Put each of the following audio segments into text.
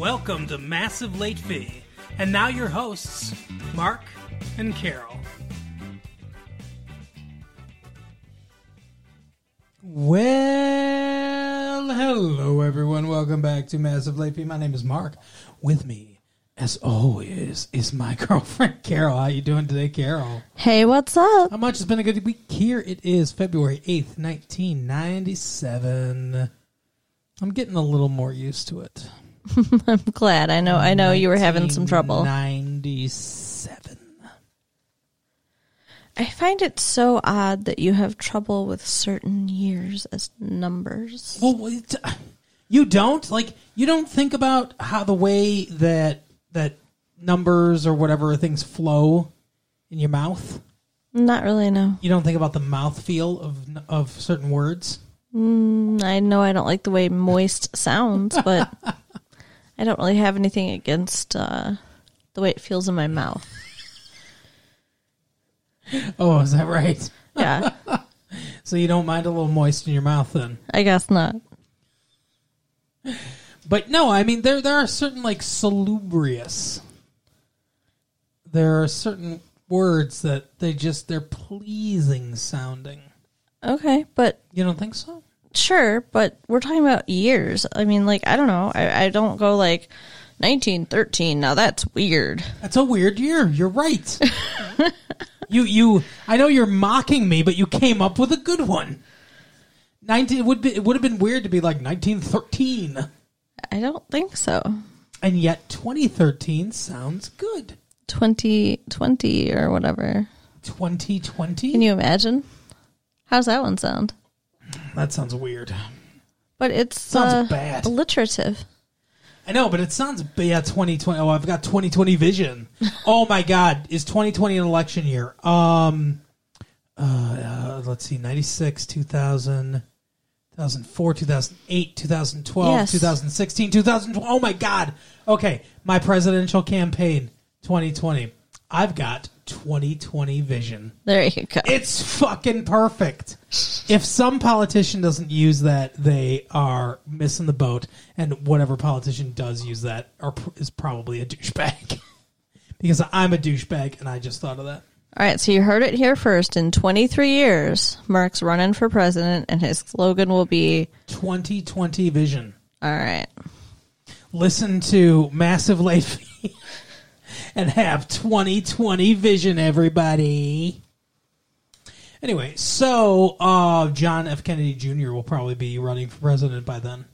Welcome to Massive Late Fee. And now your hosts, Mark and Carol. Well, hello everyone. Welcome back to Massive Late Fee. My name is Mark. With me, as always, is my girlfriend Carol. How you doing today, Carol? Hey, what's up? How much has been a good week? Here it is, February eighth, nineteen ninety-seven. I'm getting a little more used to it. I'm glad. I know. I know you were having some trouble. Ninety-seven. I find it so odd that you have trouble with certain years as numbers. Well, it, you don't like you don't think about how the way that that numbers or whatever things flow in your mouth. Not really. No. You don't think about the mouth feel of of certain words. Mm, I know I don't like the way moist sounds, but I don't really have anything against uh, the way it feels in my mouth. Oh, is that right? Yeah, So you don't mind a little moist in your mouth then? I guess not. But no, I mean there there are certain like salubrious. There are certain words that they just they're pleasing sounding. Okay, but You don't think so? Sure. But we're talking about years. I mean, like I don't know. I, I don't go like 1913. Now that's weird. That's a weird year. You're right. you you I know you're mocking me, but you came up with a good one. Nineteen it would be it would have been weird to be like 1913, I don't think so. and yet 2013 sounds good. 2020 or whatever. 2020 Can you imagine? How's that one sound? That sounds weird. But it's Sounds uh, bad. alliterative. I know, but it sounds yeah 2020. Oh, I've got 2020 vision. oh my god, is 2020 an election year? Um, uh, uh let's see, 96, 2000, 2004, 2008, 2012, Yes. 2016, 2012. Oh my god. Okay, my presidential campaign 2020. I've got 2020 vision. There you go. It's fucking perfect. If some politician doesn't use that, they are missing the boat. And whatever politician does use that are, is probably a douchebag. because I'm a douchebag, and I just thought of that. All right, so you heard it here first. In 23 years, Mark's running for president, and his slogan will be, 2020 vision. all right. Listen to Massive Late Fee and have 2020 vision, everybody. Anyway, so uh, John F. Kennedy Jr. will probably be running for president by then.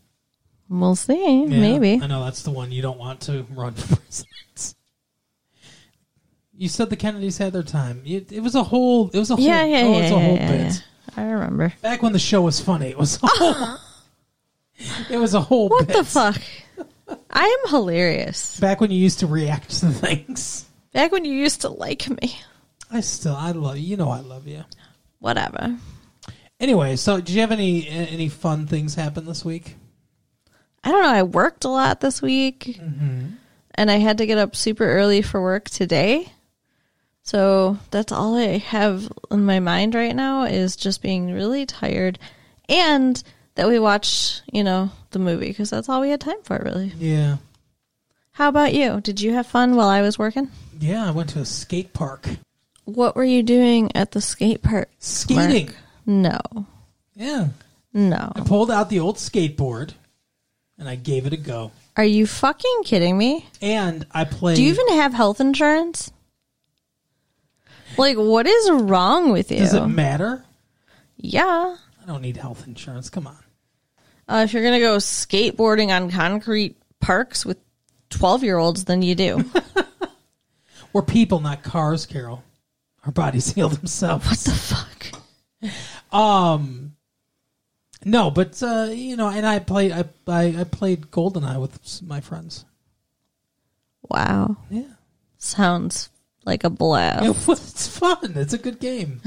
We'll see. Yeah, Maybe. I know that's the one you don't want to run for president. You said the Kennedys had their time. It, it was a whole. It was a whole. Yeah, yeah, oh, yeah, it's a whole yeah, bit. yeah. I remember. Back when the show was funny, it was. A whole, it was a whole. What bit. the fuck? I am hilarious. Back when you used to react to things. Back when you used to like me. I still, I love you. You know, I love you. Whatever. Anyway, so did you have any any fun things happen this week? I don't know. I worked a lot this week, Mm-hmm. and I had to get up super early for work today. So that's all I have in my mind right now is just being really tired, and that we watch, you know, the movie because that's all we had time for, really. Yeah, How about you? Did you have fun while I was working? yeah. I went to a skate park. What were you doing at the skate park? Skating. Mark? No, Yeah, no. I pulled out the old skateboard, and I gave it a go. Are you fucking kidding me? And I played. Do you even have health insurance? Like, what is wrong with you? Does it matter? yeah. I don't need health insurance. Come on. Uh, if you're going to go skateboarding on concrete parks with 12 year olds, then you do. We're people, not cars, Carol. Our bodies heal themselves. what the fuck? Um, no, but uh, you know, and I played. I I, I played Goldeneye with my friends. Wow. Yeah, Sounds like a blast. it was, it's fun. It's a good game.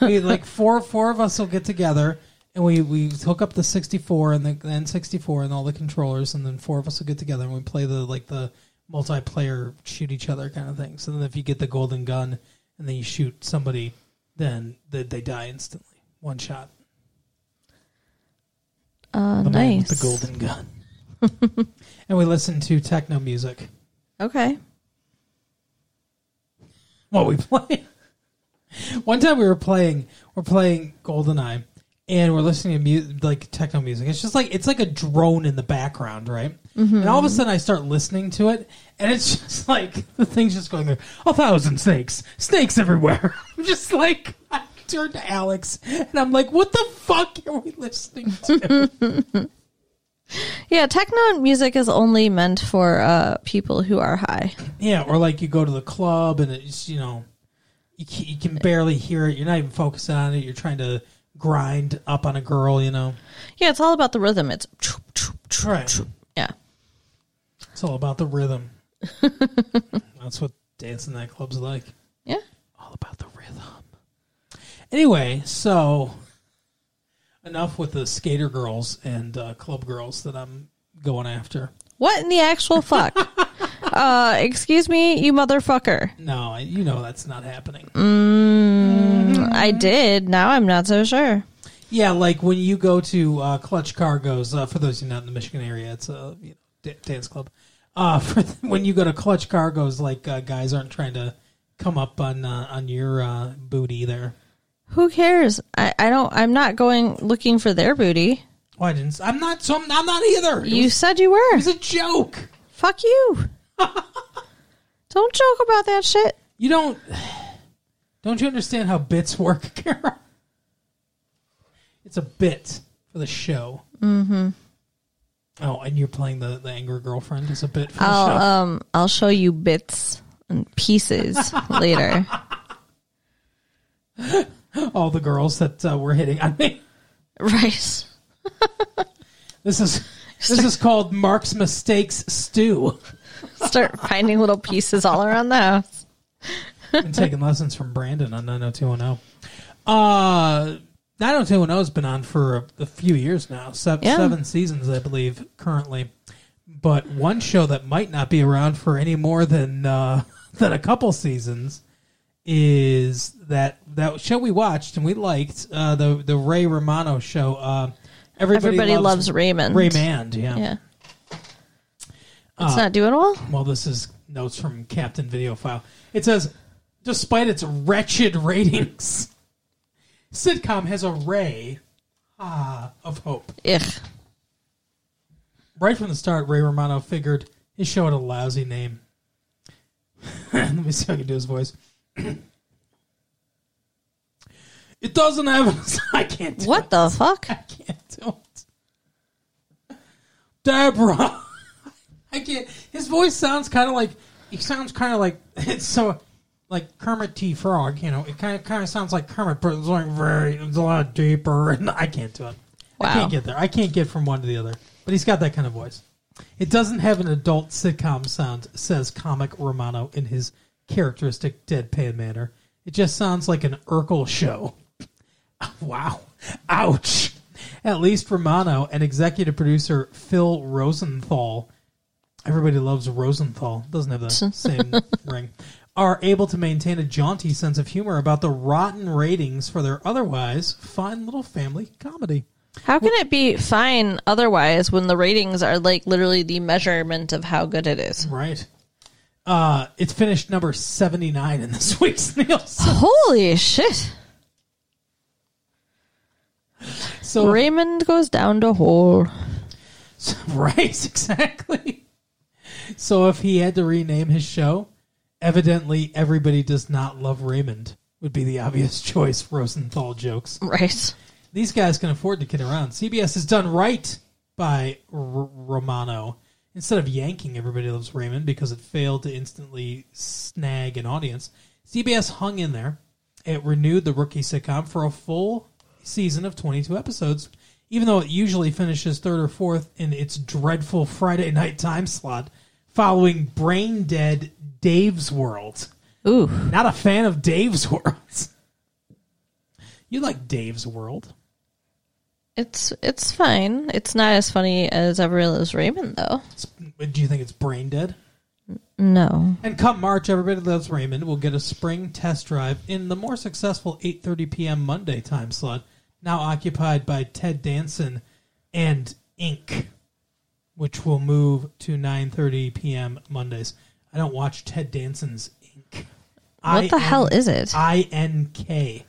we like four four of us will get together and we we hook up the sixty four and the N sixty four and all the controllers, and then four of us will get together and we play the like the multiplayer shoot each other kind of thing. So then if you get the golden gun and then you shoot somebody, then they, they die instantly, one shot. Uh, The nice. the golden gun. and we listen to techno music. Okay. What we play? One time we were playing, we're playing GoldenEye, and we're listening to mu- like techno music. It's just like it's like a drone in the background, right? And all of a sudden, I start listening to it, and it's just like the thing's just going there. A thousand snakes, snakes everywhere. I'm just like I turned to Alex, and I'm like, "What the fuck are we listening to?" Yeah, techno music is only meant for uh, people who are high. yeah, or like you go to the club, and it's you know, you can, you can barely hear it. You're not even focusing on it. You're trying to grind up on a girl, you know. Yeah, it's all about the rhythm. It's Right. yeah. It's all about the rhythm. That's what dancing nightclubs like. Yeah. All about the rhythm. Anyway, so enough with the skater girls and uh, club girls that I'm going after. What in the actual fuck? uh, excuse me, you motherfucker. No, you know that's not happening. I did. Now I'm not so sure. Yeah, like when you go to uh, Clutch Cargo's. Uh, for those of you not in the Michigan area, it's a you know, da- dance club. Uh, for when you go to Clutch Cargo's, like uh, guys aren't trying to come up on uh, on your uh, booty there. Who cares? I, I don't. I'm not going looking for their booty. Why I didn't? I'm not. So I'm, I'm not either. It You was, said you were. it was a joke. Fuck you. don't joke about that shit. You don't. Don't you understand how bits work, Kara? It's a bit for the show. Mm-hmm. Oh, and you're playing the the angry girlfriend as a bit for the I'll show. um I'll show you bits and pieces later. All the girls that uh, were hitting on me. Right. This is this is called Mark's mistakes stew. Start finding little pieces all around the house. Been taking lessons from Brandon on 90210. Uh 90210 has been on for a, a few years now. Seven, Yeah. seven seasons, I believe, currently. But one show that might not be around for any more than uh, than a couple seasons is that that show we watched and we liked uh, the the Ray Romano show. Uh, everybody, Everybody loves, Raymond. Raymond. Yeah. Yeah. It's not doing well. Well, this is notes from Captain Video File. It says, despite its wretched ratings, sitcom has a ray ah, of hope. Ugh. Right from the start, Ray Romano figured his show had a lousy name. Let me see if I can do his voice. it doesn't have. I can't. Do What it. the fuck? I can't do it. Deborah. I can't. His voice sounds kind of like he sounds kind of like it's so like Kermit the Frog. You know, it kind of kind of sounds like Kermit, but it's like very it's a lot deeper. And I can't do it. Wow. I can't get there. I can't get from one to the other. But he's got that kind of voice. It doesn't have an adult sitcom sound, says comic Romano in his characteristic deadpan manner. It just sounds like an Urkel show. Wow. Ouch. At least Romano and executive producer Phil Rosenthal, everybody loves Rosenthal, doesn't have the same ring, are able to maintain a jaunty sense of humor about the rotten ratings for their otherwise fine little family comedy. How can it be fine otherwise when the ratings are like literally the measurement of how good it is? Right. Uh, it's finished number 79 in this week's Nielsen. Holy shit. So, Raymond goes down to hole. right, exactly. So if he had to rename his show, evidently everybody does not love Raymond would be the obvious choice. Rosenthal jokes. Right. These guys can afford to kid around. CBS has done right by R- Romano. Instead of yanking Everybody Loves Raymond because it failed to instantly snag an audience, CBS hung in there. It renewed the rookie sitcom for a full season of 22 episodes, even though it usually finishes third or fourth in its dreadful Friday night time slot, following Brain Dead Dave's World. Ooh. Not a fan of Dave's World. You like Dave's World? It's it's fine. It's not as funny as Everybody Loves Raymond though. It's- Do you think it's brain dead? No. And come March, everybody loves Raymond will get a spring test drive in the more successful 8:30 p.m. Monday time slot, now occupied by Ted Danson and Ink which will move to 9:30 p.m. Mondays. I don't watch Ted Danson's Ink. What the hell is it? I N K.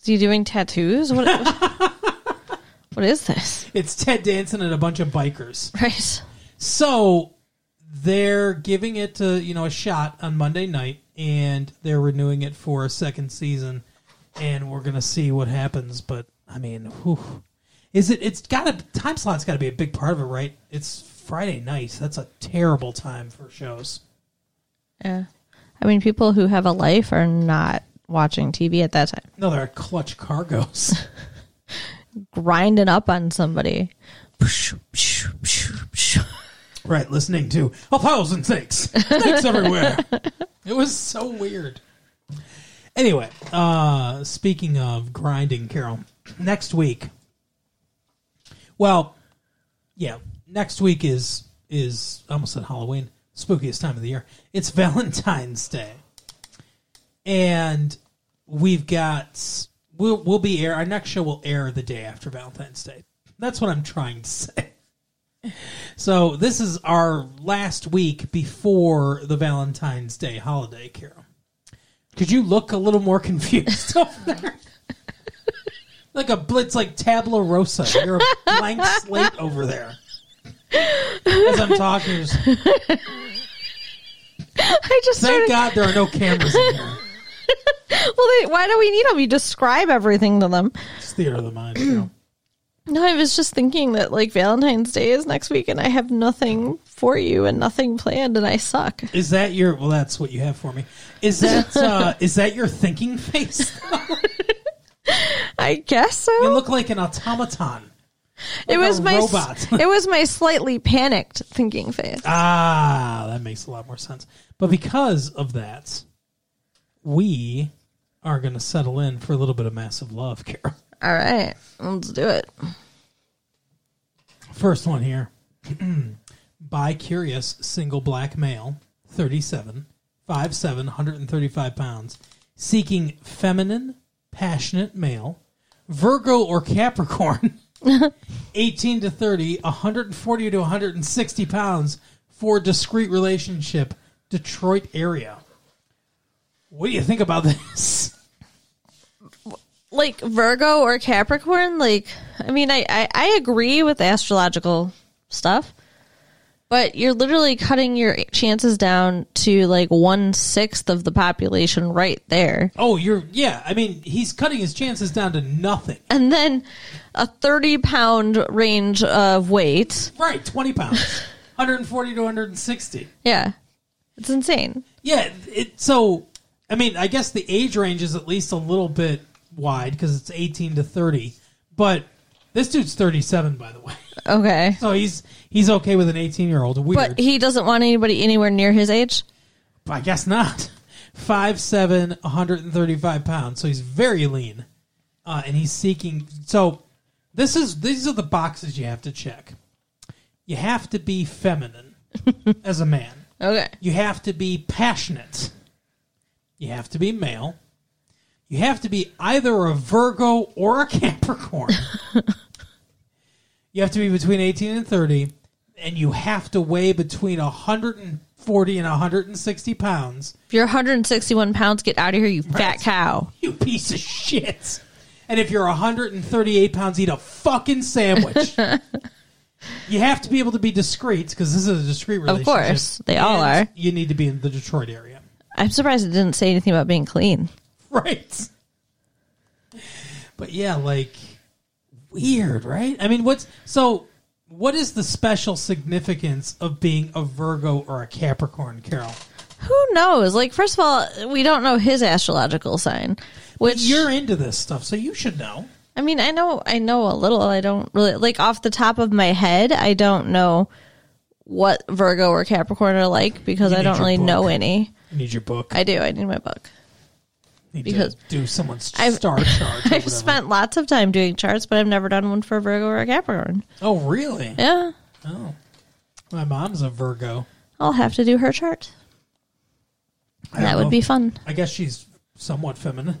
Is he doing tattoos? What? what is this? It's Ted Danson and a bunch of bikers. Right. So they're giving it to you know a shot on Monday night, and they're renewing it for a second season, and we're gonna see what happens. But I mean, whew. Is it? It's got to time slot's got to be a big part of it, right? It's Friday night. That's a terrible time for shows. Yeah. I mean, people who have a life are not watching TV at that time. No, they're Clutch Cargo's. Grinding up on somebody. right, listening to a thousand snakes, snakes everywhere. It was so weird. Anyway, uh, speaking of grinding, Carol, next week. Well, yeah, next week is is almost said Halloween, spookiest time of the year. It's Valentine's Day, and we've got we'll we'll be air. Our next show will air the day after Valentine's Day. That's what I'm trying to say. So this is our last week before the Valentine's Day holiday, Carol. Could you look a little more confused over there? Like a blitz, like tabula rasa. You're a blank slate over there. As I'm talking, just, I just thank started, God there are no cameras in here. well, they, why do we need them? You describe everything to them. It's theater of the mind. Carol. No, I was just thinking that like Valentine's Day is next week, and I have nothing for you and nothing planned, and I suck. Is that your? Well, that's what you have for me. Is that uh, is that your thinking face? I guess so. You look like an automaton. it was my robot. it was my slightly panicked thinking face. Ah, that makes a lot more sense. But because of that, we are going to settle in for a little bit of massive love, Carol. All right, let's do it. First one here. By curious single black male, 37, 5'7, 135 pounds, seeking feminine, passionate male, Virgo or Capricorn, 18 to 30, 140 to 160 pounds for discreet relationship, Detroit area. What do you think about this? Like Virgo or Capricorn, like I mean, I I, I agree with astrological stuff, but you're literally cutting your chances down to like one sixth of the population right there. Oh, you're yeah. I mean, he's cutting his chances down to nothing. and then a 30 pound range of weight. Right, 20 pounds, 140 to 160. Yeah. It's insane. Yeah, it so I mean, I guess the age range is at least a little bit wide because it's 18 to 30. But this dude's 37 by the way. Okay. So he's he's okay with an 18-year-old. Weird. But he doesn't want anybody anywhere near his age. I guess not. 5'7", 135 pounds. So he's very lean. Uh, and he's seeking so this is these are the boxes you have to check. You have to be feminine as a man. Okay. You have to be passionate. You have to be male. You have to be either a Virgo or a Capricorn. You have to be between 18 and 30. And you have to weigh between 140 and 160 pounds. If you're 161 pounds, get out of here, you fat cow. You piece of shit. And if you're 138 pounds, eat a fucking sandwich. you have to be able to be discreet because this is a discreet relationship. Of course, they all And are. You need to be in the Detroit area. I'm surprised it didn't say anything about being clean. Right. But yeah, like weird, right? I mean, what's so what is the special significance of being a Virgo or a Capricorn, Carol? Who knows? Like, first of all, we don't know his astrological sign, which You're into this stuff, so you should know. I mean, I know, I know a little. I don't really like off the top of my head. I don't know what Virgo or Capricorn are like because I don't really book. know any. You need your book. I do. I need my book. Need because to do someone's I've- star chart. I've spent lots of time doing charts, but I've never done one for a Virgo or a Capricorn. Oh, really? Yeah, Oh, my mom's a Virgo. I'll have to do her chart. That would know. be fun. I guess she's somewhat feminine.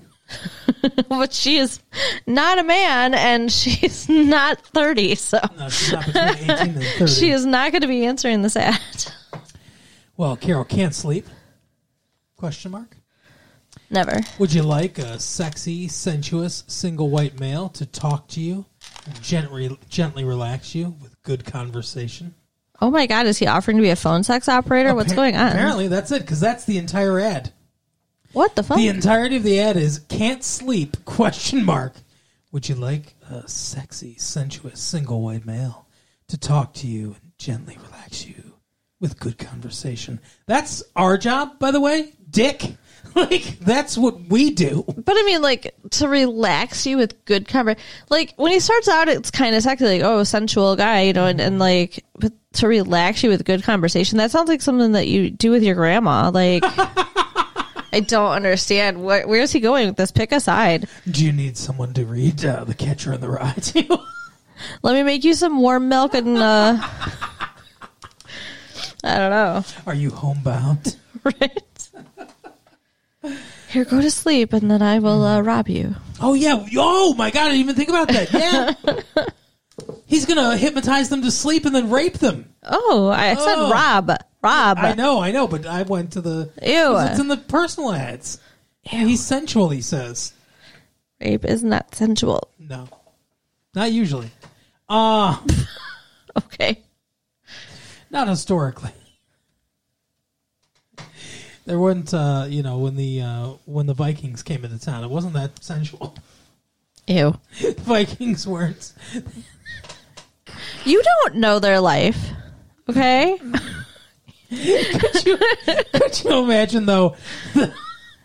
but she is not a man and she's not 30, so No, she's not between 18 and 30. she is not going to be answering this ad. Well, Carol can't sleep. Question mark. Never. Would you like a sexy, sensuous, single white male to talk to you, gently, gently relax you with good conversation? Oh my god, is he offering to be a phone sex operator? What's going on? Apparently, that's it because that's the entire ad. What the fuck? The entirety of the ad is "can't sleep?" question mark. Would you like a sexy, sensuous, single white male to talk to you and gently relax you with good conversation? That's our job, by the way, Dick. Like that's what we do. But I mean, like to relax you with good cover. Like when he starts out, it's kind of sexy, like oh, sensual guy, you know, and, and like but to relax you with good conversation. That sounds like something that you do with your grandma. Like I don't understand. Where, where's he going with this? Pick a side. Do you need someone to read uh, The Catcher in the Rye to you? Let me make you some warm milk and uh I don't know. Are you homebound? Right. Here, go to sleep, and then I will uh, rob you. Oh yeah. Oh my god, I didn't even think about that. Yeah. He's gonna hypnotize them to sleep and then rape them. Oh, I said Oh. rob, rob. I know, I know, but I went to the. Ew. It's in the personal ads. He's sensual. He says Rape is not sensual. no, not usually. Uh Okay. not historically. There wasn't, uh, you know, when the uh, when the Vikings came into town, it wasn't that sensual. Ew. Vikings weren't. You don't know their life. Okay. Could you, could you imagine though? The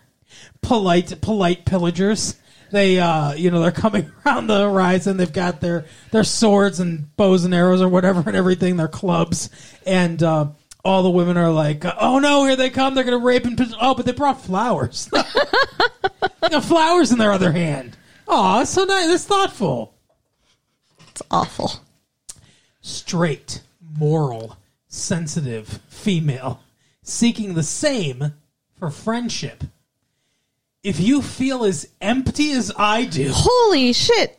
polite, polite pillagers. They, uh, you know, they're coming around the horizon. They've got their their swords and bows and arrows or whatever and everything. Their clubs and uh, all the women are like, "Oh no, here they come! They're gonna rape and oh, but they brought flowers. they got flowers in their other hand. Oh, so nice. That's thoughtful. It's awful. straight, moral, sensitive female seeking the same for friendship. If you feel as empty as I do Holy shit.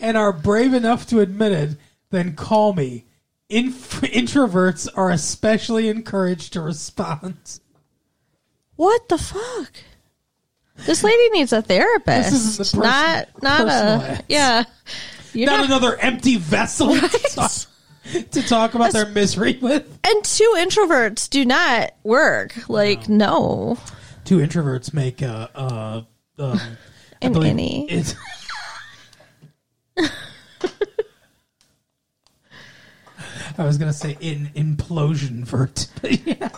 and are brave enough to admit it, then call me. Inf- introverts are especially encouraged to respond. What the fuck? This lady needs a therapist. This isn't the person- not not a ads. yeah. You're Not not, another empty vessel to, talk, to talk about their misery with. and two introverts do not work. Like no. Two introverts make a. Uh, um, An innie. I was gonna say in implosion vert, yeah.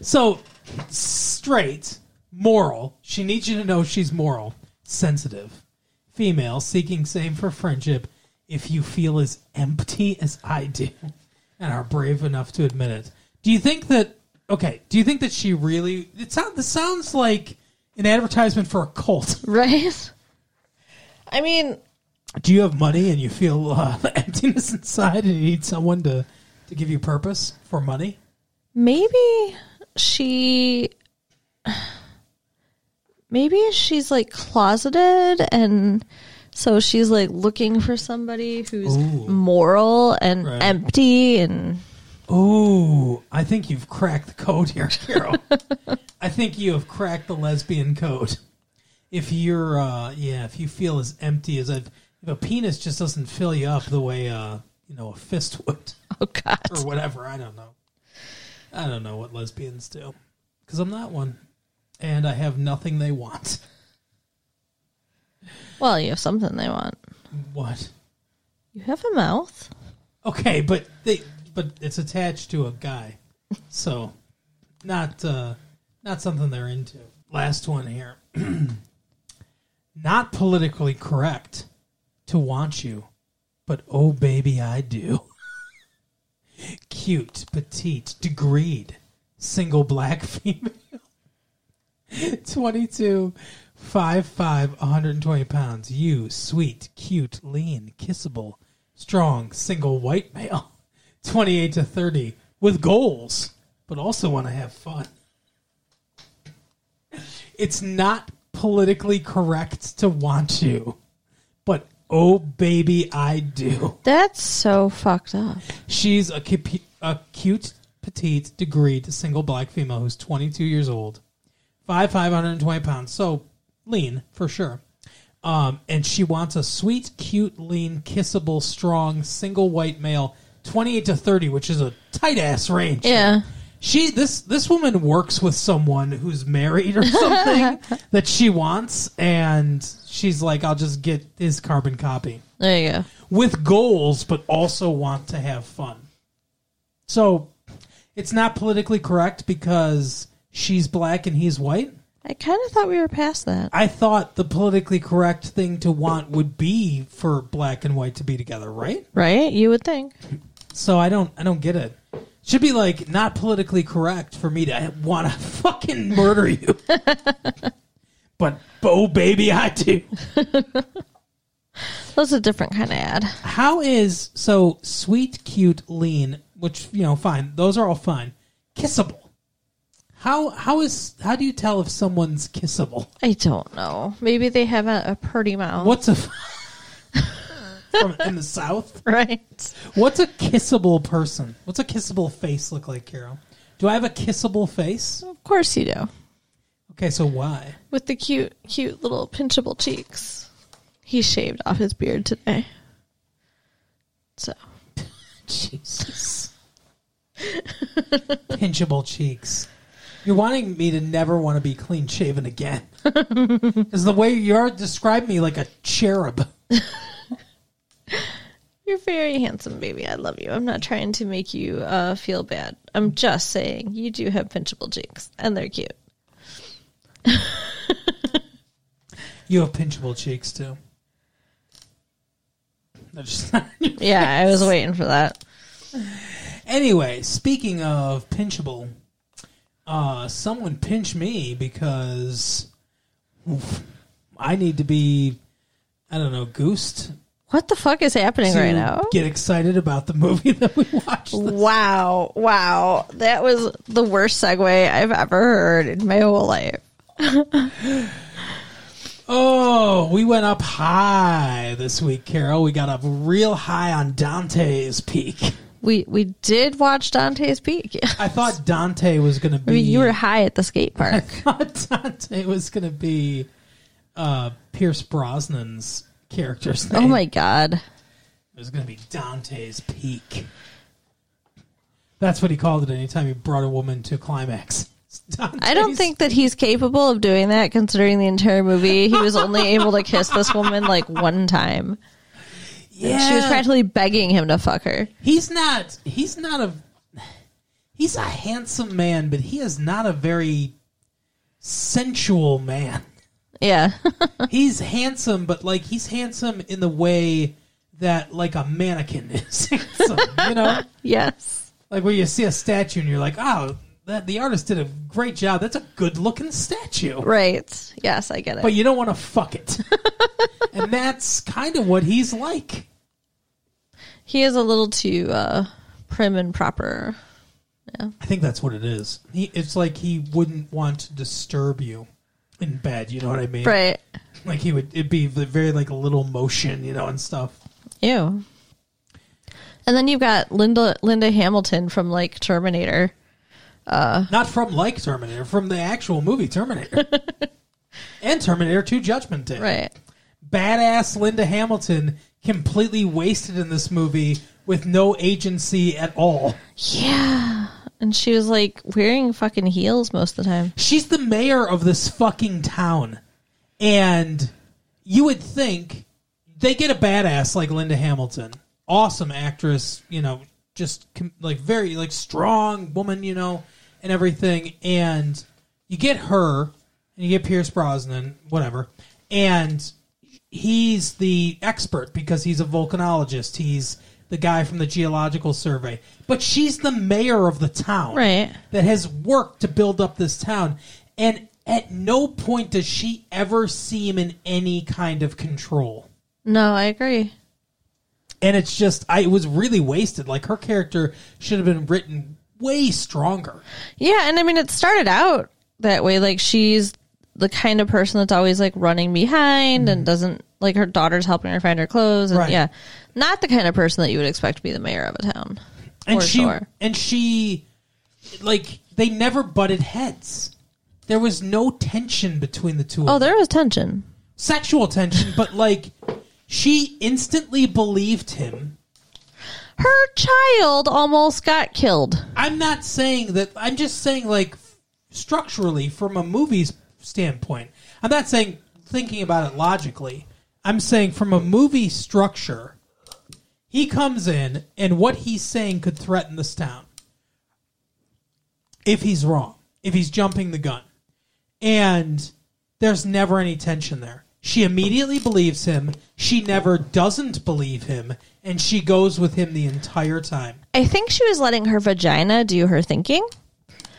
So straight, moral. She needs you to know she's moral, sensitive, female, seeking same for friendship. If you feel as empty as I do, and are brave enough to admit it, do you think that? Okay, do you think that she really? It sounds. This sounds like an advertisement for a cult. Right? I mean, Do you have money and you feel uh, emptiness inside, and you need someone to to give you purpose for money? maybe she maybe she's like closeted and so she's like looking for somebody who's Ooh. moral and Right. empty and Ooh, I think you've cracked the code here, Carol. I think you have cracked the lesbian code. If you're, uh, yeah, if you feel as empty as I've, if a penis just doesn't fill you up the way, uh, you know, a fist would, oh god or whatever, I don't know. I don't know what lesbians do, because I'm not one, and I have nothing they want. well you have something they want What? you have a mouth Okay, but they but it's attached to a guy. So not uh not something they're into. Last one here. not politically correct to want you, but oh baby I do. Cute, petite, degreed, single black female. 22 5 5 120 pounds you sweet cute lean kissable strong single white male 28 to 30 with goals but also want to have fun it's not politically correct to want but oh baby, I do. That's so fucked up. She's a, cu- a cute, petite, degreed single black female who's 22 years old, five 520 pounds, so lean for sure. Um, and she wants a sweet, cute, lean, kissable, strong, single white male, 28 to 30, which is a tight ass range. Yeah. She this this woman works with someone who's married or something that she wants, and she's like, "I'll just get his carbon copy." There you go. with goals, but also want to have fun. So it's not politically correct because she's black and he's white. I kind of thought we were past that. I thought the politically correct thing to want would be for black and white to be together, right? Right? You would think. So I don't I don't get it. Should be like not politically correct for me to want to fucking murder you. but oh baby, I do. That's a different kind of ad. How is so sweet, cute, lean, which you know, fine. Those are all fine. Kissable. How how is how do you tell if someone's kissable? I don't know. Maybe they have a, a pretty mouth. What's a from in the south? Right. What's a kissable person? What's a kissable face look like, Carol? Do I have a kissable face? Of course you do. Okay, so why? With the cute, cute little pinchable cheeks. He shaved off his beard today. So, Jesus. Pinchable cheeks. You're wanting me to never want to be clean shaven again. Because the way you're describing me like a cherub. you're very handsome, baby. I love you. I'm not trying to make you uh, feel bad. I'm just saying you do have pinchable cheeks, and they're cute. You have pinchable cheeks too. Yeah, I was waiting for that. anyway, speaking of pinchable, uh, someone pinch me because oof, I need to be, I don't know, goosed What the fuck is happening right now? get excited about the movie that we watched. Wow, wow. That was the worst segue I've ever heard in my whole life. Oh, we went up high this week, Carol. We got up real high on Dante's Peak. We we did watch Dante's Peak. I thought Dante was going to be. I mean, you were high at the skate park. thought Dante was going to be uh, Pierce Brosnan's character's oh name. oh my god. It was going to be Dante's Peak. That's what he called it anytime he brought a woman to climax. I don't think that he's capable of doing that considering the entire movie he was only able to kiss this woman like one time. Yeah, She was practically begging him to fuck her. he's not. He's not a. He's a handsome man, but he is not a very sensual man. Yeah. he's handsome, but like he's handsome in the way that like a mannequin is handsome. You know, yes. like where you see a statue and you're like, oh, that the artist did a great job. That's a good looking statue. Right. Yes, I get it. But you don't want to fuck it. and that's kind of what he's like. he is a little too uh, prim and proper. Yeah. I think that's what it is. He, it's like he wouldn't want to disturb you in bed. You know what I mean? Right. Like he would. It'd be very like a little motion, you know, and stuff. Ew. And then you've got Linda Linda Hamilton from like Terminator. Uh, Not from like Terminator, from the actual movie Terminator, and Terminator Two: Judgment Day. Right. Badass Linda Hamilton completely wasted in this movie with no agency at all. Yeah. And she was like wearing fucking heels most of the time. She's the mayor of this fucking town. And you would think they get a badass like Linda Hamilton. Awesome actress, you know, just com- like very like strong woman, you know, and everything. And you get her and you get Pierce Brosnan, whatever. And he's the expert because he's a volcanologist. He's the guy from the geological survey. But she's the mayor of the town Right. that has worked to build up this town. And at no point does she ever seem in any kind of control. No, I agree. And it's just, I it was really wasted. Like her character should have been written way stronger. Yeah, and I mean it started out that way. Like she's the kind of person that's always like running behind and mm-hmm. doesn't like her daughter's helping her find her clothes. And. Right. yeah, not the kind of person that you would expect to be the mayor of a town. and for she sure. and she like they never butted heads. There was no tension between the two. Oh, them. there was tension. sexual tension, but like she instantly believed him. Her child almost got killed. I'm not saying that. I'm just saying like structurally from a movie's standpoint. I'm not saying thinking about it logically. I'm saying from a movie structure, he comes in and what he's saying could threaten this town. If he's wrong, if he's jumping the gun. And there's never any tension there. She immediately believes him. She never doesn't believe him. And she goes with him the entire time. I think she was letting her vagina do her thinking.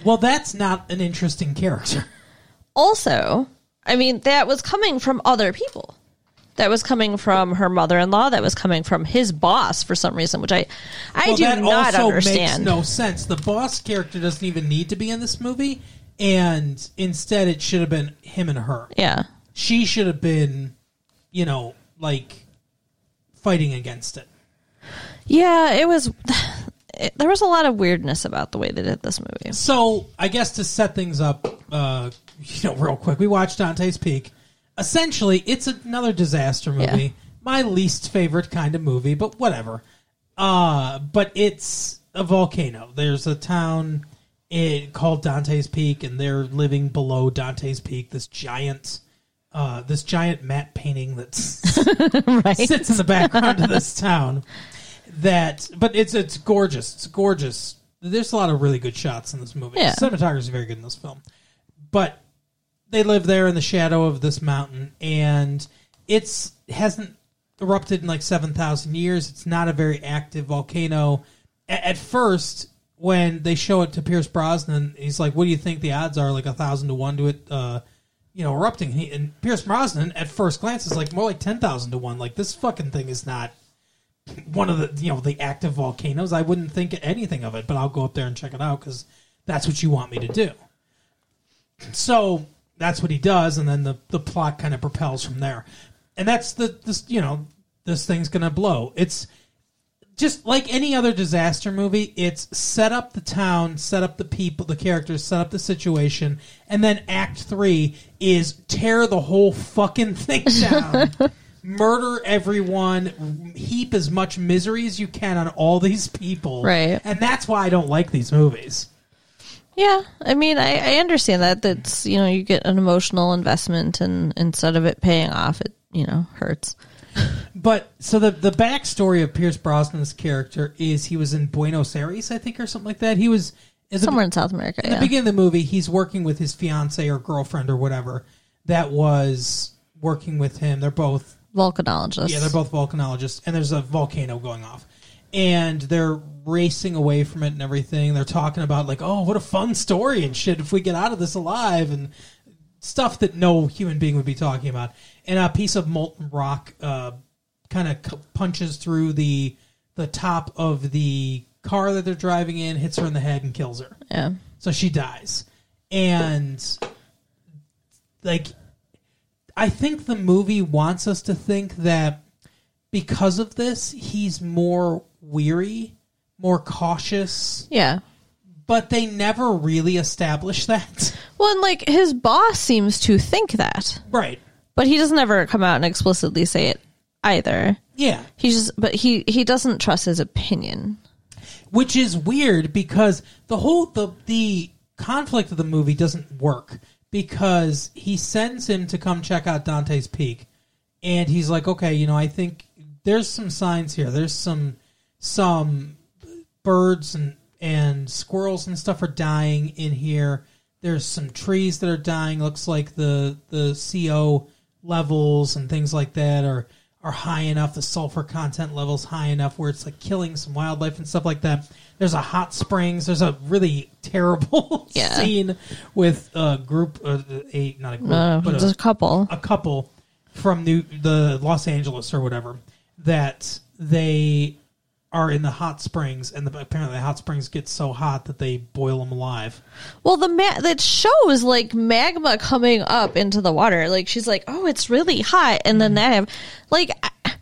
Well, that's not an interesting character. Also, I mean, that was coming from other people. That was coming from her mother-in-law. That was coming from his boss for some reason, which I, I well, do that not also understand. makes no sense. The boss character doesn't even need to be in this movie, and instead it should have been him and her. yeah, She should have been, you know, like fighting against it. yeah, it was. It, there was a lot of weirdness about the way they did this movie. So I guess to set things up, uh, you know, real quick, we watched Dante's Peak. Essentially, it's another disaster movie. Yeah. My least favorite kind of movie, but whatever. Uh, but it's a volcano. There's a town it, called Dante's Peak, and they're living below Dante's Peak. This giant, uh, this giant matte painting that Right? sits in the background of this town. That, but it's it's gorgeous. It's gorgeous. There's a lot of really good shots in this movie. Yeah. Cinematography is very good in this film. But they live there in the shadow of this mountain, and it's hasn't erupted in like seven thousand years. It's not a very active volcano. A- at first, when they show it to Pierce Brosnan, he's like, "What do you think the odds are? Like a thousand to one to it." Uh, you know, erupting. He, and Pierce Brosnan, at first glance, is like more like ten thousand to one. Like this fucking thing is not one of the you know the active volcanoes. I wouldn't think anything of it, but I'll go up there and check it out because that's what you want me to do. So that's what he does, and then the the plot kind of propels from there, and that's the this you know this thing's gonna blow. It's just like any other disaster movie, it's set up the town, set up the people, the characters, set up the situation, and then act three is tear the whole fucking thing down. Murder everyone, heap as much misery as you can on all these people. Right. And that's why I don't like these movies. Yeah, I mean, I, I understand that. That's you know, you get an emotional investment, and instead of it paying off, it you know hurts. But so the the backstory of Pierce Brosnan's character is he was in Buenos Aires, I think, or something like that. He was Somewhere in South America. in Yeah. the beginning of the movie, he's working with his fiance or girlfriend or whatever that was working with him. They're both Volcanologist. yeah, they're both volcanologists, and there's a volcano going off, and they're racing away from it and everything. They're talking about like, oh, what a fun story and shit if we get out of this alive and stuff that no human being would be talking about. And a piece of molten rock uh, kind of c- punches through the the top of the car that they're driving in, hits her in the head, and kills her. Yeah. So she dies. And like I think the movie wants us to think that because of this, he's more weary, more cautious, Yeah. but they never really establish that. Well, and like his boss seems to think that, Right. but he doesn't ever come out and explicitly say it either. Yeah. He's just, but he he doesn't trust his opinion. Which is weird because the whole the the conflict of the movie doesn't work because he sends him to come check out Dante's Peak and he's like, "Okay, you know, I think there's some signs here. There's some some birds and and squirrels and stuff are dying in here. There's some trees that are dying. Looks like the the CO levels and things like that are are high enough. The sulfur content levels high enough where it's like killing some wildlife and stuff like that. There's a hot springs. There's a really terrible Yeah. scene with a group, uh, a not a group, No, but Uh, just a, a couple. a couple from New the Los Angeles or whatever that they are in the hot springs, and the, apparently the hot springs get so hot that they boil them alive. Well, the ma- that shows like magma coming up into the water. Like she's like, "Oh, it's really hot," and then mm-hmm. that have like I-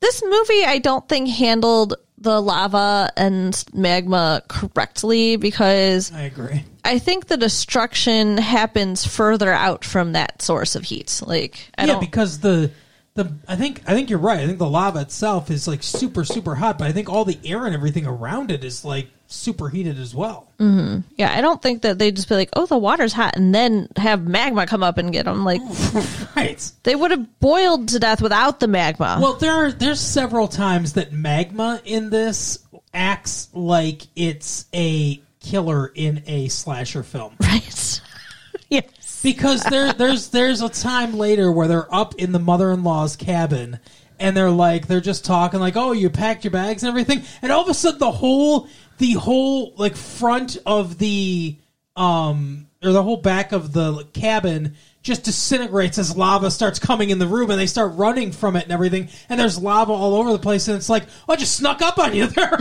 this movie. I don't think handled the lava and magma correctly because I agree. I think the destruction happens further out from that source of heat. Like, I yeah, because the the I think I think you're right. I think the lava itself is like super super hot, but I think all the air and everything around it is like super heated as well. Mm-hmm. yeah, I don't think that they'd just be like, "Oh, the water's hot," and then have magma come up and get them. Like, Right. they would have boiled to death without the magma. Well, there are there's several times that magma in this acts like it's a killer in a slasher film. right? yes. Because there there's there's a time later where they're up in the mother-in-law's cabin and they're like they're just talking like, "Oh, you packed your bags and everything." And all of a sudden the whole the whole like front of the um or the whole back of the cabin just disintegrates as lava starts coming in the room and they start running from it and everything and there's lava all over the place and it's like oh, I just snuck up on you there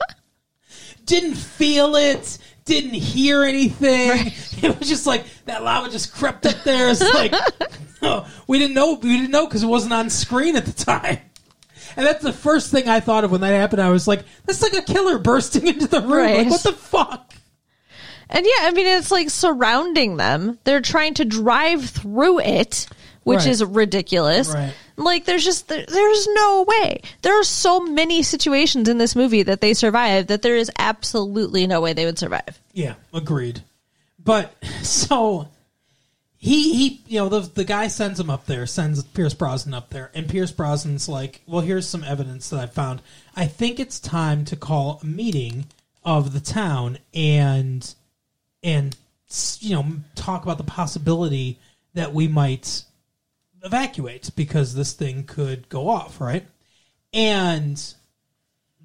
didn't feel it didn't hear anything it was just like that lava just crept up there it's like oh, we didn't know we didn't know because it wasn't on screen at the time and that's the first thing I thought of when that happened. I was like, "That's like a killer bursting into the room. Like, what the fuck?" And yeah, I mean, it's like surrounding them. They're trying to drive through it, which Right. is ridiculous. Right. Like, there's just, there, there's no way. There are so many situations in this movie that they survive that there is absolutely no way they would survive. Yeah, agreed. But so he he you know the the guy sends him up there, sends Pierce Brosnan up there, and Pierce Brosnan's like, "Well, here's some evidence that I found. I think it's time to call a meeting of the town and and you know talk about the possibility that we might evacuate because this thing could go off, right?" And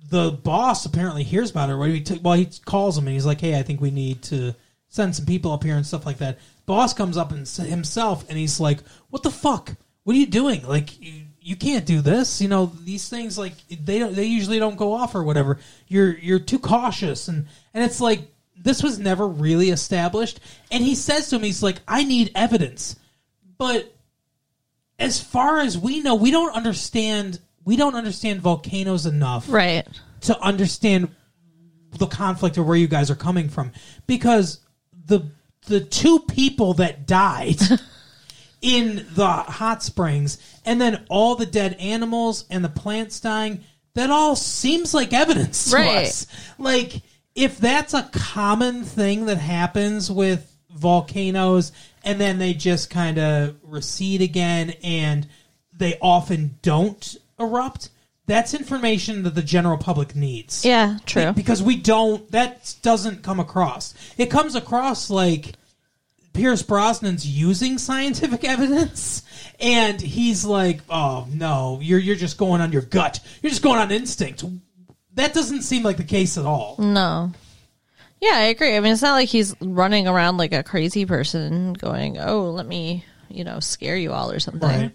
the boss apparently hears about it. Right? He t- well, he calls him and he's like, "Hey, I think we need to send some people up here and stuff like that." Boss comes up and himself and he's like, "What the fuck? What are you doing? Like, you, you can't do this. You know, these things like they don't, they usually don't go off or whatever. You're you're too cautious." And and it's like this was never really established. And he says to him, he's like, "I need evidence," but as far as we know, we don't understand. We don't understand volcanoes enough Right. to understand the conflict or where you guys are coming from because the the two people that died in the hot springs and then all the dead animals and the plants dying that all seems like evidence to Right. us like if that's a common thing that happens with volcanoes and then they just kind of recede again and they often don't erupt. That's information that the general public needs. Yeah, true. because we don't that doesn't come across. It comes across like pierce brosnan's using scientific evidence and he's like oh no you're you're just going on your gut. You're just going on instinct. That doesn't seem like the case at all. No. Yeah, I agree. I mean, it's not like he's running around like a crazy person going, oh, let me, you know, scare you all or something. Right.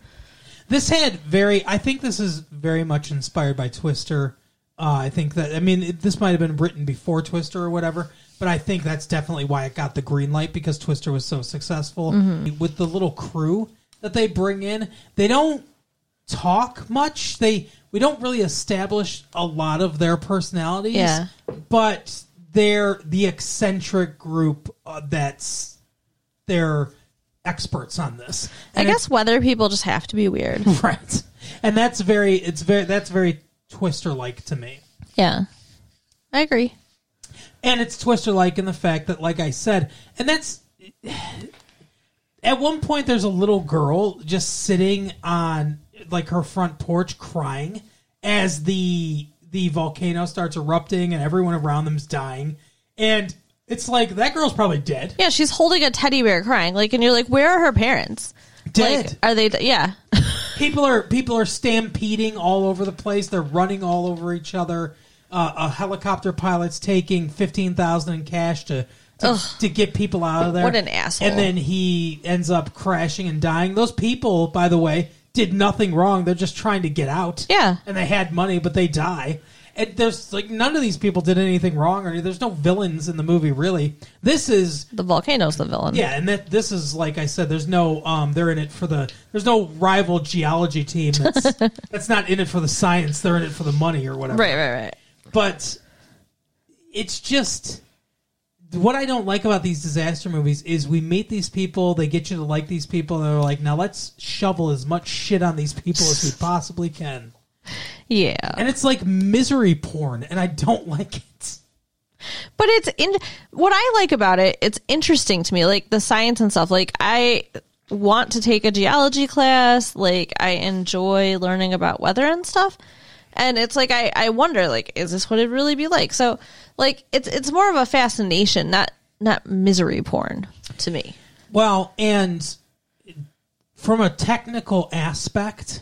This had very. I think this is very much inspired by Twister. Uh, I think that. I mean, it, this might have been written before Twister or whatever, but I think that's definitely why it got the green light because Twister was so successful with the little crew that they bring in. They don't talk much. They we don't really establish a lot of their personalities. Yeah. but they're the eccentric group uh, that's they're experts on this. I guess weather people just have to be weird. right and that's very it's very that's very twister like to me yeah. I agree. and it's twister like in the fact that like i said and that's at one point there's a little girl just sitting on like her front porch crying as the the volcano starts erupting and everyone around them's dying and it's like that girl's probably dead Yeah, she's holding a teddy bear crying. Like, and you're like, where are her parents? dead Like, are they? Yeah. people are people are stampeding all over the place. They're running all over each other. Uh, a helicopter pilot's taking fifteen thousand in cash to to, to get people out of there. What an asshole. And then he ends up crashing and dying. Those people, by the way, did nothing wrong. They're just trying to get out. Yeah. and they had money, but they die. And there's like none of these people did anything wrong, or there's no villains in the movie really. This is The volcano's the villain. yeah, and that this is like I said. There's no um, they're in it for the. There's no rival geology team that's that's not in it for the science. They're in it for the money or whatever. Right, right, right. But it's just what I don't like about these disaster movies is we meet these people, they get you to like these people, and they're like, now let's shovel as much shit on these people as we possibly can. Yeah. And it's like misery porn, and I don't like it. But it's in what I like about it, it's interesting to me, like the science and stuff. Like I want to take a geology class, like I enjoy learning about weather and stuff. And it's like I, I wonder, like, is this what it'd really be like? So like it's it's more of a fascination, not not misery porn to me. Well, and from a technical aspect,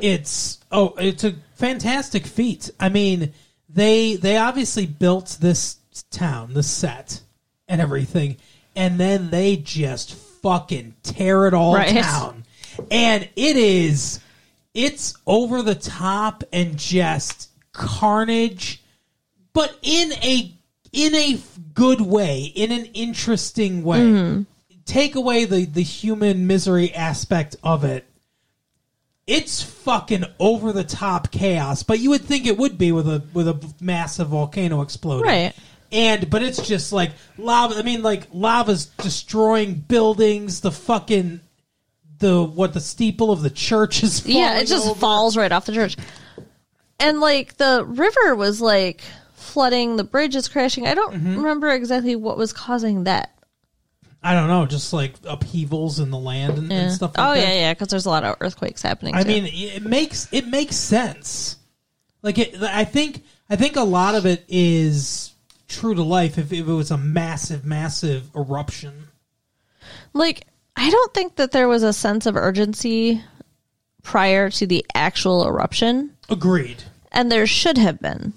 it's oh, it's a fantastic feat. I mean, they they obviously built this town, the set, and everything, and then they just fucking tear it all Right. down, and it is it's over the top and just carnage, but in a in a good way, in an interesting way. Mm-hmm. Take away the the human misery aspect of it. It's fucking over the top chaos, but you would think it would be with a with a massive volcano exploding. Right. And but it's just like lava. I mean, like lava's destroying buildings. The fucking the what the steeple of the church is. yeah, it just over. falls right off the church. And like the river was like flooding, the bridge is crashing. I don't Mm-hmm. remember exactly what was causing that. I don't know, just like upheavals in the land and, and stuff. like oh that. yeah, yeah, because there's a lot of earthquakes happening. I too. mean, it makes it makes sense. Like it, I think I think a lot of it is true to life. If, if it was a massive, massive eruption, like I don't think that there was a sense of urgency prior to the actual eruption, agreed. and there should have been.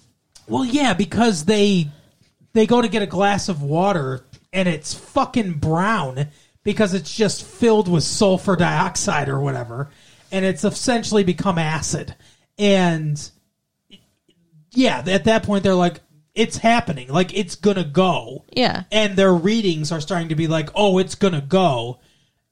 Well, yeah, because they they go to get a glass of water and it's fucking brown because it's just filled with sulfur dioxide or whatever, and it's essentially become acid. And yeah, at that point they're like, it's happening, like it's gonna go. Yeah, and their readings are starting to be like, oh, it's gonna go.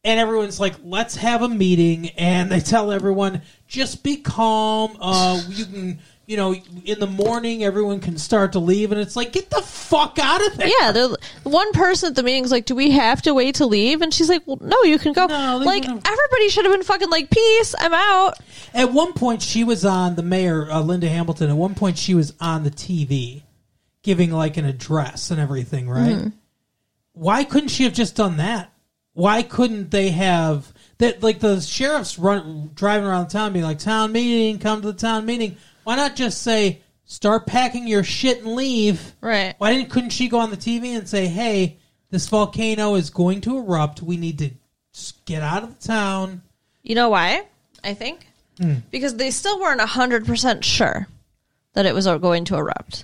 And everyone's like, let's have a meeting, and they tell everyone, just be calm. Uh, you can, you know, in the morning, everyone can start to leave, and it's like, get the fuck out of there. yeah. The one person at the meeting's like, "Do we have to wait to leave?" And she's like, "Well, no, you can go." No, like everybody should have been fucking like, "Peace, I'm out." At one point, she was on the mayor, uh, Linda Hamilton. At one point, she was on the TV, giving like an address and everything. Right? Why couldn't she have just done that? Why couldn't they have that? Like the sheriff's run driving around the town, being like, "Town meeting, come to the town meeting." Why not just say, "Start packing your shit and leave"? Right. Why didn't couldn't she go on the TV and say, "Hey, this volcano is going to erupt. We need to get out of the town." You know why? I think hmm. because they still weren't hundred percent sure that it was uh, going to erupt,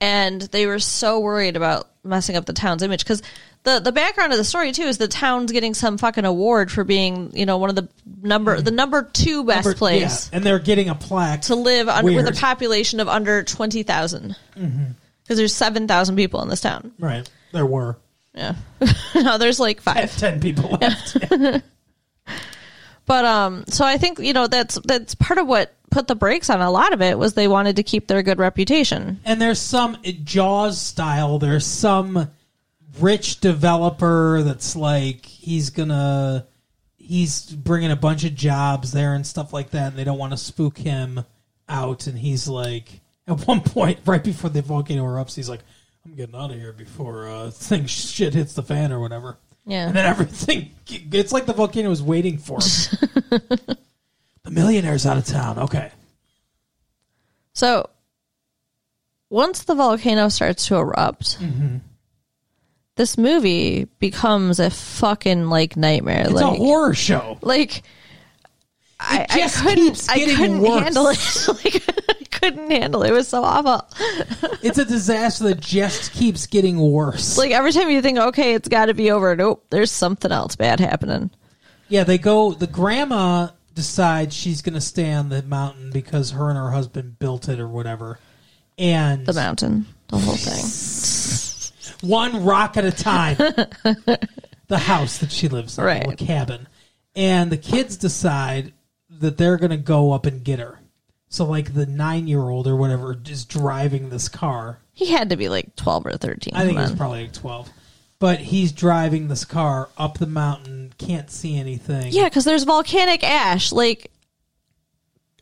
and they were so worried about messing up the town's image. Because the the background of the story too is the town's getting some fucking award for being you know one of the number the number two best Number- place yeah, and they're getting a plaque to live under, with a population of under twenty thousand. Mm-hmm. Because there's seven thousand people in this town. Right. There were Yeah, no, there's like five. 10 people left. But um, so I think you know that's that's part of what put the brakes on a lot of it was they wanted to keep their good reputation. and there's some Jaws style. There's some rich developer that's like he's gonna he's bringing a bunch of jobs there and stuff like that, and they don't want to spook him out. And he's like, at one point, right before the volcano erupts, he's like, "I'm getting out of here before uh, thing shit hits the fan or whatever." Yeah. And then everything, it's like the volcano was waiting for him. the millionaire's out of town. Okay. So once the volcano starts to erupt, mm-hmm. this movie becomes a fucking like nightmare. It's like a horror show. like I, I just couldn't I couldn't worse. handle it. like I couldn't handle it. It was so awful. It's a disaster that just keeps getting worse. Like every time you think, okay, it's got to be over. Nope, there's something else bad happening. yeah, they go. The grandma decides she's going to stay on the mountain because her and her husband built it or whatever. And The mountain, the whole thing. one rock at a time. the house that she lives in, Right. the cabin. And the kids decide that they're going to go up and get her. So, like, the nine year old or whatever is driving this car. He had to be like 12 or 13. I think he's probably like 12. But he's driving this car up the mountain, can't see anything. Yeah, because there's volcanic ash. Like,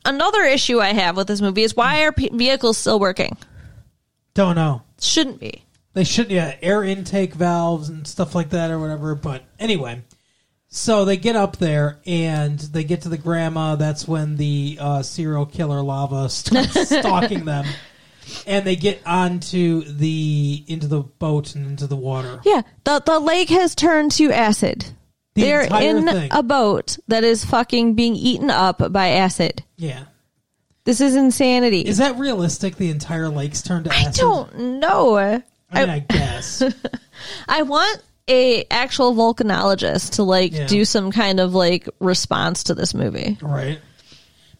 another issue I have with this movie is why are vehicles still working? Don't know. Shouldn't be. They shouldn't yeah, air intake valves and stuff like that or whatever. But anyway, so they get up there and they get to the grandma. That's when the uh, serial killer lava starts stalking them, and they get onto the into the boat and into the water. Yeah, the the lake has turned to acid. The They're in thing. a boat that is fucking being eaten up by acid. Yeah, This is insanity. is that realistic? The entire lake's turned to I acid. don't know. I mean, I guess. I want a actual volcanologist to like Yeah. do some kind of like response to this movie. Right.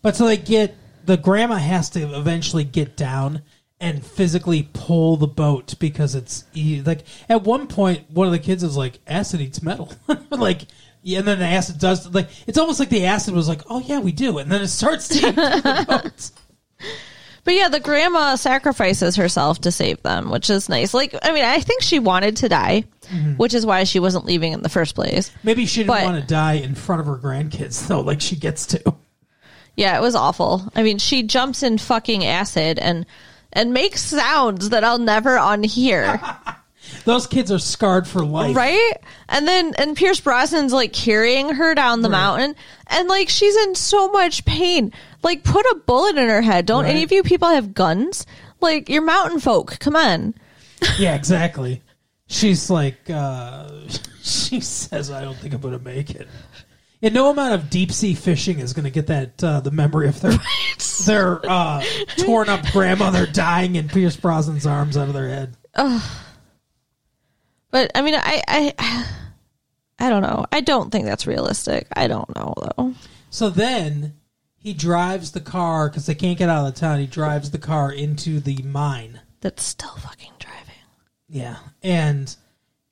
But so they get the grandma has to eventually get down and physically pull the boat because it's e- like at one point one of the kids is like acid eats metal like yeah, and then the acid does like it's almost like the acid was like oh yeah we do and then it starts to eat the boat. But yeah, the grandma sacrifices herself to save them, which is nice. Like, I mean, I think she wanted to die, Mm-hmm. which is why she wasn't leaving in the first place. maybe she didn't But- want to die in front of her grandkids though like she gets to Yeah, it was awful. I mean, she jumps in fucking acid and and makes sounds that I'll never unhear. those kids are scarred for life right? And then and Pierce Brosnan's like carrying her down the Right. mountain and like she's in so much pain. Like put a bullet in her head. Don't any of you people have guns? Like you're mountain folk. Come on. yeah exactly she's like uh she says i don't think i'm gonna make it and no amount of deep sea fishing is gonna get that uh the memory of their their uh torn up grandmother dying in pierce brosnan's arms out of their head But I mean, I I I don't know. I don't think that's realistic. I don't know though. so then he drives the car because they can't get out of the town he drives the car into the mine That's still fucking driving. Yeah, and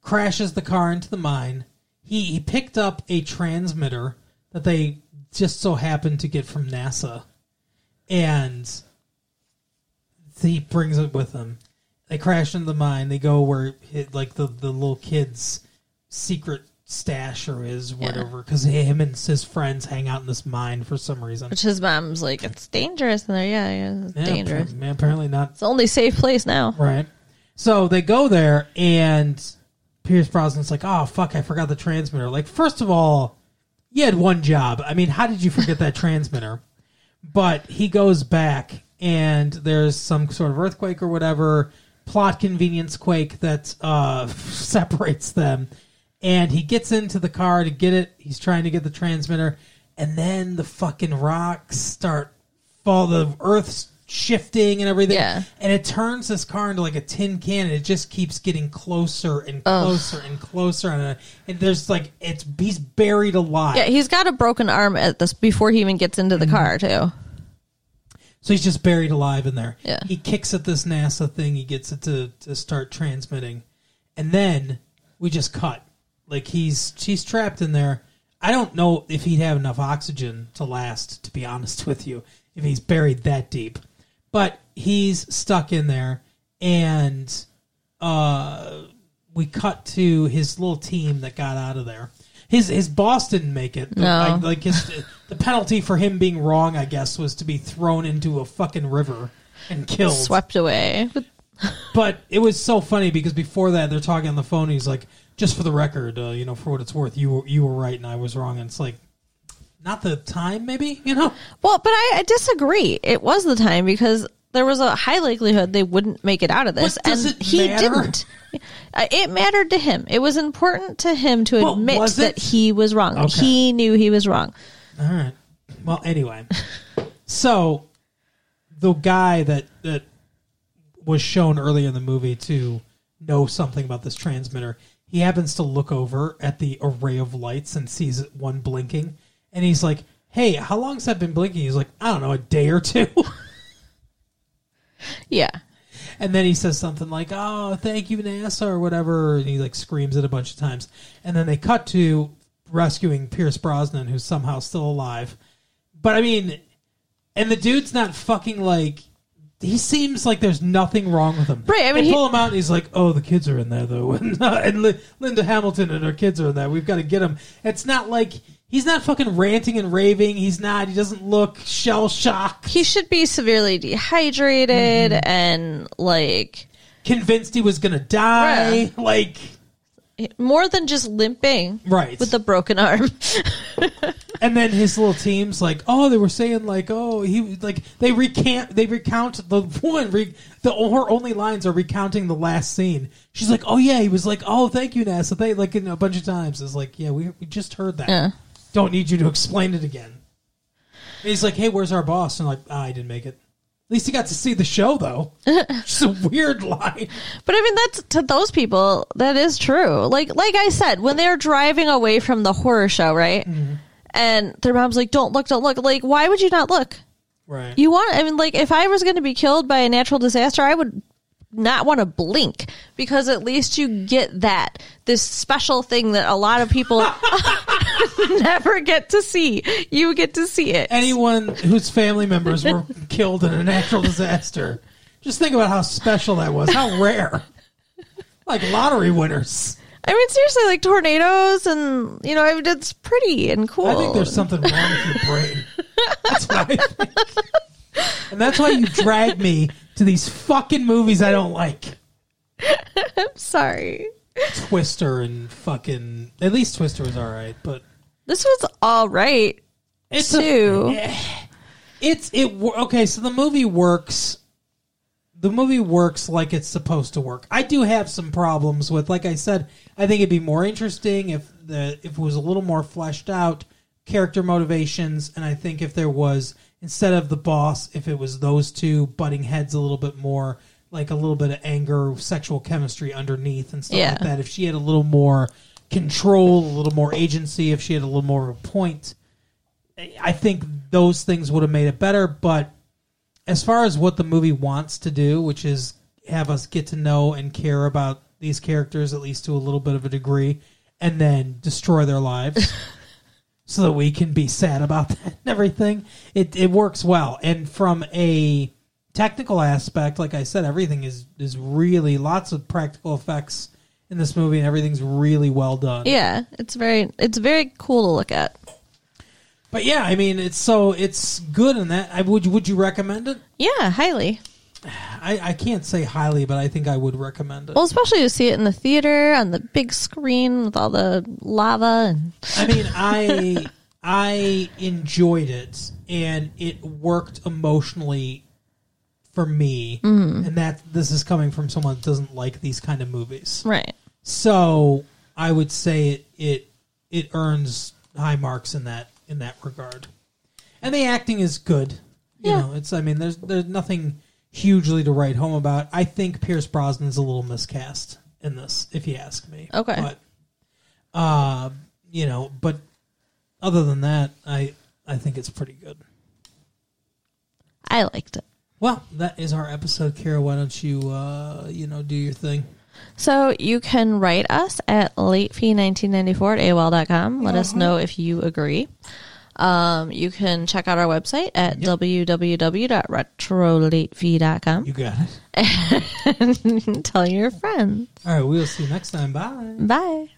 crashes the car into the mine. He he picked up a transmitter that they just so happened to get from NASA, and he brings it with him. They crash into the mine. They go where it, like the the little kid's secret stash or is whatever because him and his friends hang out in this mine for some reason. Which his mom's like, it's dangerous in there. Yeah, yeah, it's Yeah, dangerous. appa- Apparently not It's the only safe place now. Right. So they go there, and Pierce Brosnan's like, "Oh fuck, I forgot the transmitter." Like, first of all, you had one job. I mean, how did you forget that transmitter? But he goes back, and there's some sort of earthquake or whatever plot convenience quake that uh, separates them. And he gets into the car to get it. He's trying to get the transmitter, and then the fucking rocks start fall. The earth's shifting and everything. Yeah. And it turns this car into like a tin can, and it just keeps getting closer and closer and closer. And, uh, and there's like it's he's buried alive. Yeah, he's got a broken arm at this before he even gets into the Mm-hmm. car too. So he's just buried alive in there. Yeah. He kicks at this NASA thing. He gets it to, to start transmitting, and then we just cut. Like he's he's trapped in there. I don't know if he'd have enough oxygen to last. To be honest with you, if he's buried that deep, but he's stuck in there, and uh, we cut to his little team that got out of there. His his boss didn't make it. No. I- like his the penalty for him being wrong, I guess, was to be thrown into a fucking river and killed. Swept away. But But it was so funny because before that, they're talking on the phone. He's like, "Just for the record, uh, you know, for what it's worth, you were, you were right and I was wrong." And it's like, not the time, maybe, you know. well, but I, I disagree. It was the time because there was a high likelihood they wouldn't make it out of this, and it he matter? didn't. Uh, It mattered to him. It was important to him to But admit that he was wrong. Okay. He knew he was wrong. All right. Well, anyway, so the guy that that was shown earlier in the movie to know something about this transmitter, he happens to look over at the array of lights and sees one blinking, and he's like, "Hey, how long's that been blinking?" He's like, "I don't know, a day or two. Yeah. And then he says something like, "Oh, thank you, NASA," or whatever, and he like screams it a bunch of times. And then they cut to rescuing Pierce Brosnan, who's somehow still alive. But I mean, and the dude's not fucking like. He seems like there's nothing wrong with him. Right, I mean, they he- pull him out, and he's like, "Oh, the kids are in there though, and, uh, and Li- Linda Hamilton and her kids are in there. We've got to get them. It's not like he's not fucking ranting and raving. He's not. He doesn't look shell shocked. He should be severely dehydrated Mm-hmm. and like Convinced he was gonna die. Like, more than just limping right with a broken arm. And then his little team's like, oh, they were saying like, oh, he like they recant, they recount the one, re, the her only lines are recounting the last scene. She's like, oh yeah, he was like, oh, thank you, NASA, they like in a bunch of times. It's like, yeah, we we just heard that. Yeah. Don't need you to explain it again. And he's like, hey, where's our boss? And I'm like, ah, I didn't make it. At least he got to see the show though. Just a weird line. But I mean, that's to those people. That is true. Like, like I said, when they're driving away from the horror show, right? Mm-hmm. And their mom's like, "Don't look, don't look." Like, why would you not look? Right. You want? I mean, like, if I was going to be killed by a natural disaster, I would not want to blink because at least you get that this special thing that a lot of people never get to see. You get to see it. anyone whose family members were killed in a natural disaster. Just think about how special that was, how rare. Like lottery winners. I mean, seriously, like tornadoes, and you know, it's pretty and cool. I think there's something wrong with your brain. That's what I think. And that's why you drag me to these fucking movies I don't like. I'm sorry. Twister and fucking. At least Twister was alright, but. This was all right. It's Too. A, it's it. Okay, so the movie works. The movie works like it's supposed to work. I do have some problems with, like I said, I think it'd be more interesting if the if it was a little more fleshed out character motivations, and I think if there was instead of the boss, if it was those two butting heads a little bit more, like a little bit of anger, sexual chemistry underneath, and stuff Yeah. like that. If she had a little more control, a little more agency, if she had a little more of a point, I think those things would have made it better. But as far as what the movie wants to do, which is have us get to know and care about these characters at least to a little bit of a degree, and then destroy their lives. So that we can be sad about that and everything. It it works well, and from a technical aspect, like I said, everything is is really lots of practical effects in this movie, and everything's really well done. Yeah, it's very it's very cool to look at. But yeah, I mean, it's so it's good in that. I would would you recommend it? Yeah, highly. I, I can't say highly, but I think I would recommend it. Well, especially to see it in the theater on the big screen with all the lava and I mean, I I enjoyed it, and it worked emotionally for me, and that this is coming from someone that doesn't like these kind of movies. right. So I would say it it it earns high marks in that in that regard, and the acting is good. You Yeah. know, it's I mean, there's there's nothing hugely to write home about. I think Pierce Brosnan's a little miscast in this, if you ask me. Okay. but uh, you know, but other than that, I I think it's pretty good. I liked it. Well, that is our episode, Kara. Why don't you uh, you know do your thing? So you can write us at latefee1994 at AOL.com. Let Uh-huh. us know if you agree. Um, you can check out our website at www.retrolatefee.com You got it. and tell your friends. All right, we'll see you next time. Bye. Bye.